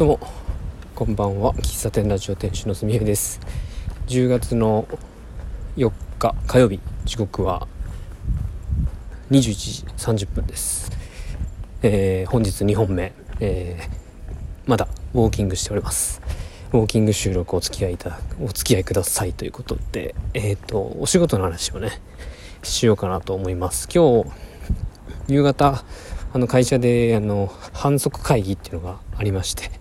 どうも。こんばんは。喫茶店ラジオ店主のすみえです。10月の4日火曜日。時刻は21時30分です、えー、本日2本目、えー、まだウォーキングしております。ウォーキング収録お付き合いいたお付き合いくださいということでえっ、ー、とお仕事の話をねしようかなと思います。今日夕方あの会社であの反則会議っていうのがありまして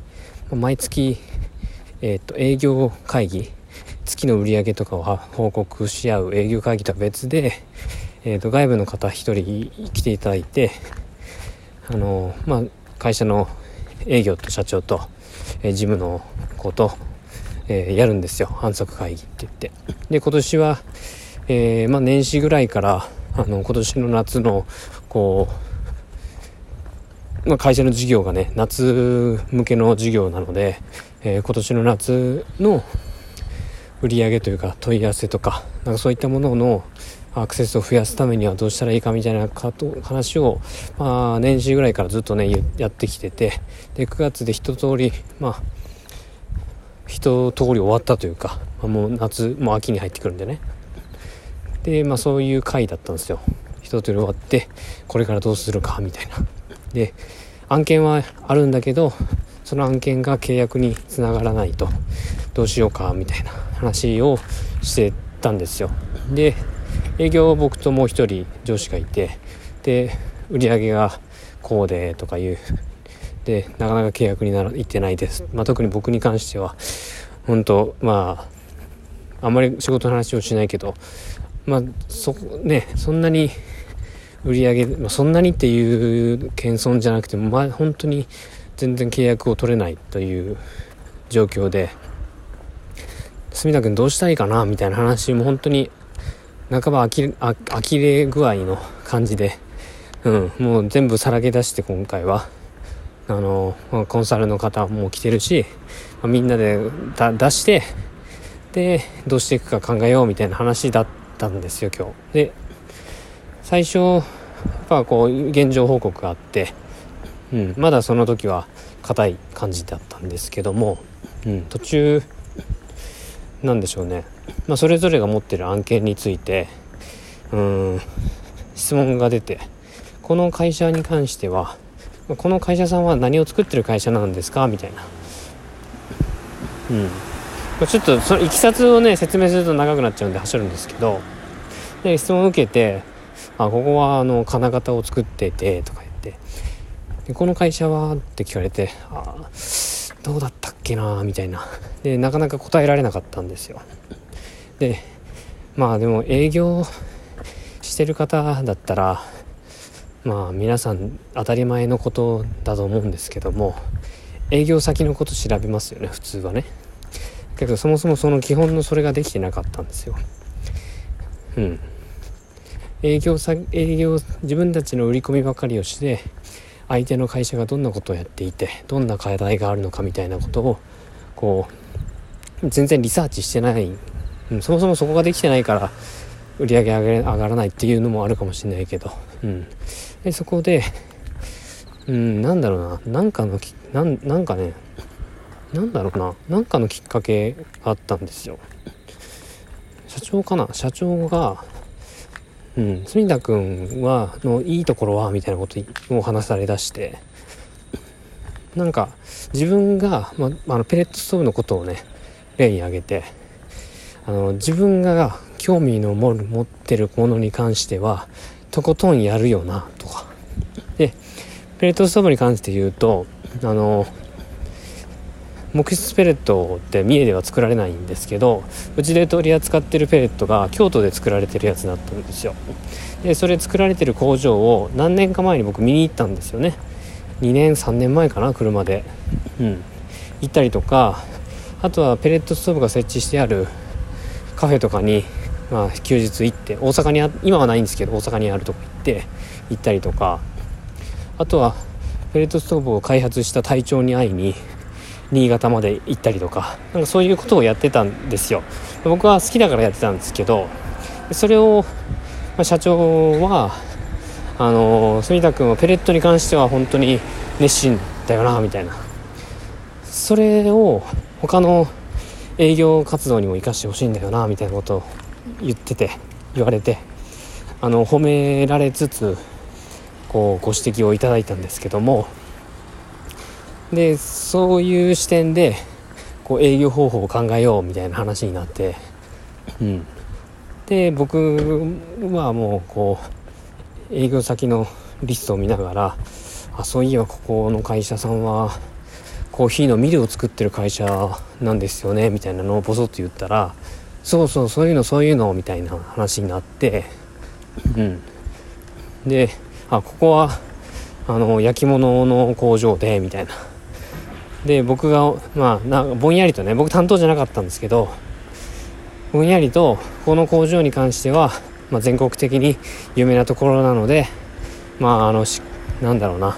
毎月、えーと、営業会議月の売り上げとかを報告し合う営業会議とは別で、えーと、外部の方1人来ていただいてあの、まあ、会社の営業と社長と、えー、事務の子と、えー、やるんですよ。反則会議って言って。で今年は、えー、まあ、年始ぐらいからあの今年の夏のこうまあ、会社の事業がね夏向けの事業なので、えー、今年の夏の売り上げというか問い合わせとかなんかそういったもののアクセスを増やすためにはどうしたらいいかみたいなかと話を、まあ、年始ぐらいからずっとねやってきててで9月で一通りまあ一通り終わったというか、まあ、もう夏もう秋に入ってくるんでね。でまあそういう回だったんですよ。一通り終わってこれからどうするかみたいな。で案件はあるんだけどその案件が契約につながらないとどうしようかみたいな話をしてたんですよ。で営業は僕ともう一人上司がいてで売り上げがこうでとかいう。でなかなか契約にならいってないです、まあ、特に僕に関しては本当まああんまり仕事の話をしないけどまあそねそんなに売り上げ、まあ、そんなにっていう謙遜じゃなくても、まあ、本当に全然契約を取れないという状況で住田君どうしたらいいかなみたいな話も本当に半ばあきあ呆れ具合の感じで、うん、もう全部さらけ出して今回は。あのコンサルの方も来てるし、みんなで出してでどうしていくか考えようみたいな話だったんですよ今日。で最初やっぱこう現状報告があって、うん、まだその時は硬い感じだったんですけども、うん、途中なんでしょうね、まあ、それぞれが持ってる案件についてうん質問が出てこの会社に関してはこの会社さんは何を作ってる会社なんですか？みたいな。うん。ちょっとそのいきさつをね説明すると長くなっちゃうんで走るんですけどで質問を受けてあここはあの金型を作っててとか言って。でこの会社は？って聞かれてあどうだったっけなみたいな。でなかなか答えられなかったんですよ。でまあでも営業してる方だったらまあ皆さん当たり前のことだと思うんですけども営業先のこと調べますよね普通はね。けどそもそもその基本のそれができてなかったんですよ。うん。営業さ営業自分たちの売り込みばかりをして相手の会社がどんなことをやっていてどんな課題があるのかみたいなことをこう全然リサーチしてない、うん、そもそもそこができてないから売り上げ上がらないっていうのもあるかもしれないけど、うん、でそこで、うん、なんだろうななんかのきなんなんかねなんだろうななんかのきっかけがあったんですよ。社長かな？社長がうん、住田君はのいいところはみたいなことを話されだして。なんか自分が、まあのペレットストーブのことをね例に挙げてあの自分が興味の持ってるものに関してはとことんやるよなとか。でペレットストーブに関して言うとあの木質ペレットって三重では作られないんですけどうちで取り扱ってるペレットが京都で作られてるやつだったんですよ。でそれ作られてる工場を何年か前に僕見に行ったんですよね。2年3年前かな車で。うん。行ったりとかあとはペレットストーブが設置してあるカフェとかに、まあ、休日行って大阪にあ今はないんですけど大阪にあるとこ行って行ったりとか。あとはペレットストーブを開発した隊長に会いに新潟まで行ったりとかなんかそういうことをやってたんですよ。僕は好きだからやってたんですけどそれを、まあ、社長はあの住田君はペレットに関しては本当に熱心だよなみたいな。それを他の営業活動にも生かしてほしいんだよなみたいなことを言ってて言われてあの褒められつつこうご指摘をいただいたんですけどもでそういう視点でこう営業方法を考えようみたいな話になって、うん、で僕はもうこう営業先のリストを見ながらあそういえばここの会社さんはコーヒーのミルを作ってる会社なんですよねみたいなのをボソッと言ったらそうそうそういうのそういうのみたいな話になって。うん。であここはあの焼き物の工場でみたいなで僕がまあなぼんやりとね僕担当じゃなかったんですけどぼんやりとこの工場に関しては、まあ、全国的に有名なところなのでまああのしなんだろうな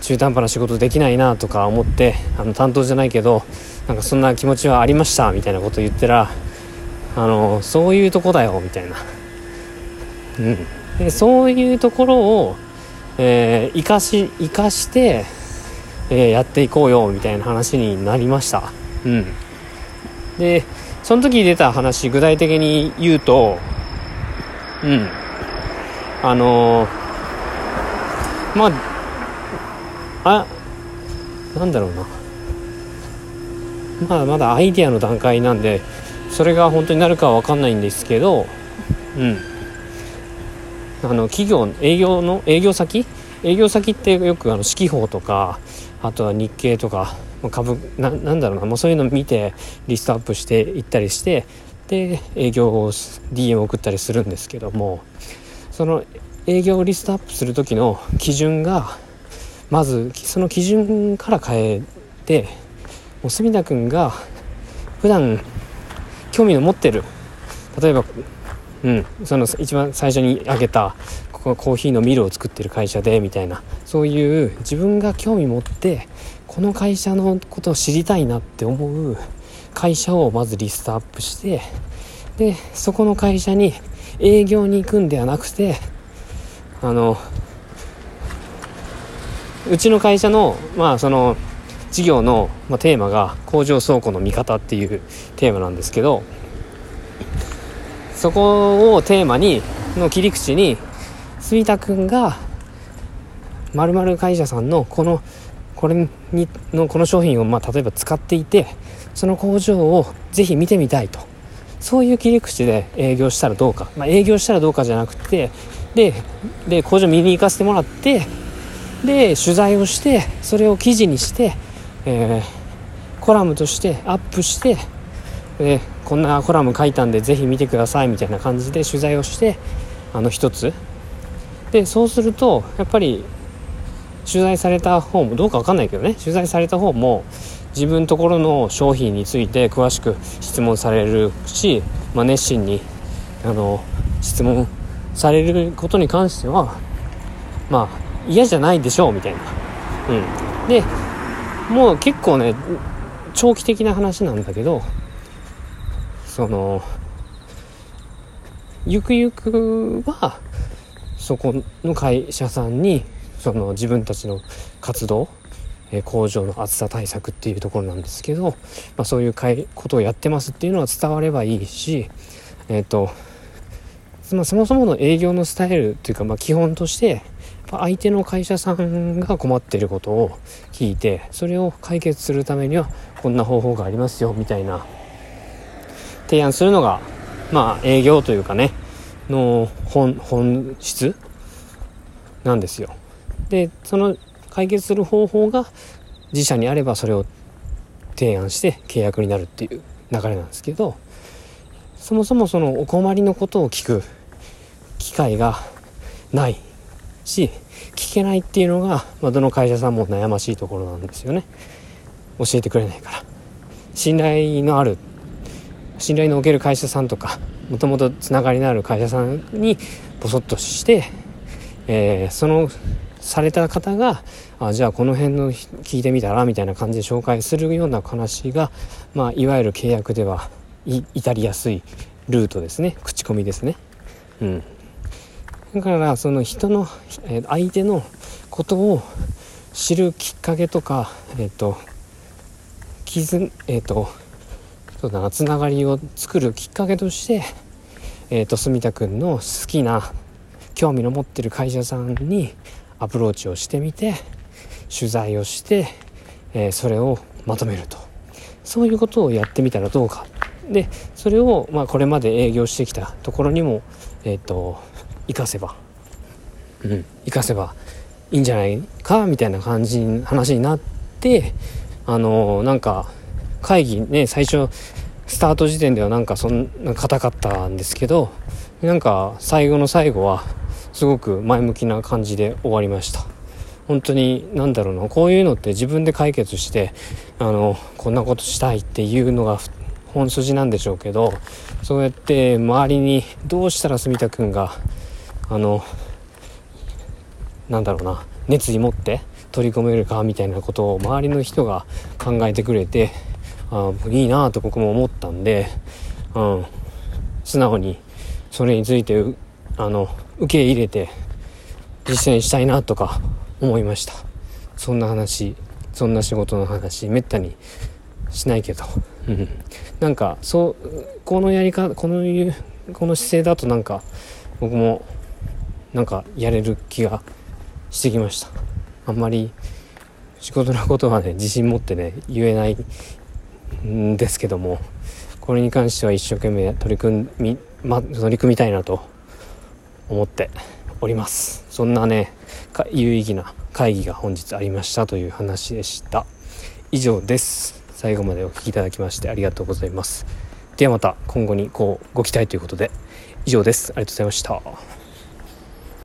中途半端な仕事できないなとか思ってあの担当じゃないけどなんかそんな気持ちはありましたみたいなこと言ったらあのそういうとこだよみたいな、うん、でそういうところを、えー、生かし生かして、えー、やっていこうよみたいな話になりました、うん、でその時出た話具体的に言うとうん。あのーまああなんだろうな。まだまだアイデアの段階なんでそれが本当になるかは分かんないんですけどうん。あの企業営業の営業先営業先ってよくあの四季報とかあとは日経とか株ななんだろうなもうそういうの見てリストアップしていったりしてで営業を DM 送ったりするんですけどもその営業をリストアップする時の基準がまずその基準から変えてもう隅田君が普段興味を持ってる例えば、うん、その一番最初に挙げたここコーヒーのミルを作ってる会社でみたいな。そういう自分が興味持ってこの会社のことを知りたいなって思う会社をまずリストアップしてでそこの会社に営業に行くんではなくてあのうちの会社のまあその事業の、まあ、テーマが工場倉庫の見方っていうテーマなんですけどそこをテーマにの切り口に住田君がまる会社さんのこのこれにのこの商品をまあ例えば使っていてその工場をぜひ見てみたいと。そういう切り口で営業したらどうか、まあ、営業したらどうかじゃなくてでで工場見に行かせてもらってで取材をしてそれを記事にして、えー、コラムとしてアップして、え、こんなコラム書いたんでぜひ見てくださいみたいな感じで取材をしてあの一つでそうするとやっぱり取材された方もどうか分かんないけどね取材された方も自分ところの商品について詳しく質問されるし、まあ、熱心にあの質問されることに関してはまあ嫌じゃないでしょうみたいな。うん、でもう結構ね長期的な話なんだけどそのゆくゆくはそこの会社さんにその自分たちの活動、え工場の暑さ対策っていうところなんですけど、まあ、そういうことをやってますっていうのは伝わればいいしえっ、ー、とまあ、そもそもの営業のスタイルっていうか、まあ、基本として相手の会社さんが困っていることを聞いてそれを解決するためにはこんな方法がありますよみたいな提案するのがまあ営業というかねの本本質？なんですよ。でその解決する方法が自社にあればそれを提案して契約になるっていう流れなんですけどそもそもそのお困りのことを聞く機会がないし聞けないっていうのが、まあ、どの会社さんも悩ましいところなんですよね。教えてくれないから。信頼のある信頼のおける会社さんとかもともとつながりのある会社さんにボソッとして、えー、そのされた方があじゃあこの辺の聞いてみたらみたいな感じで紹介するような話が、まあ、いわゆる契約では至りやすいルートですね。口コミですね。うん。だからその人の、え、相手のことを知るきっかけとか、えーと、絆えっ、とそうだなつながりを作るきっかけとしてえっ、ー、と住田君の好きな興味の持ってる会社さんにアプローチをしてみて取材をして、えー、それをまとめると。そういうことをやってみたらどうか。でそれを、まあ、これまで営業してきたところにもえっ、ー、と活かせば。うん活かせばいいんじゃないかみたいな感じ話になってあのなんか会議ね最初スタート時点ではなんかそんな硬かったんですけどなんか最後の最後はすごく前向きな感じで終わりました。本当に何だろうなこういうのって自分で解決してあのこんなことしたいっていうのが本筋なんでしょうけどそうやって周りにどうしたら住田君があのなんだろうな熱意持って取り込めるかみたいなことを周りの人が考えてくれてあいいなと僕も思ったんで、うん、素直にそれについてあの受け入れて実践したいなとか思いました。そんな話そんな仕事の話めったにしないけど、うん、なんかそうこのやり方このいうこの姿勢だとなんか僕もなんかやれる気がしてきました。あんまり仕事のことはね自信持ってね言えないんですけどもこれに関しては一生懸命取り組み、ま、取り組みたいなと思っております。そんなね有意義な会議が本日ありましたという話でした。以上です。最後までお聴きいただきましてありがとうございます。ではまた今後にこうご期待ということで以上です。ありがとうございました。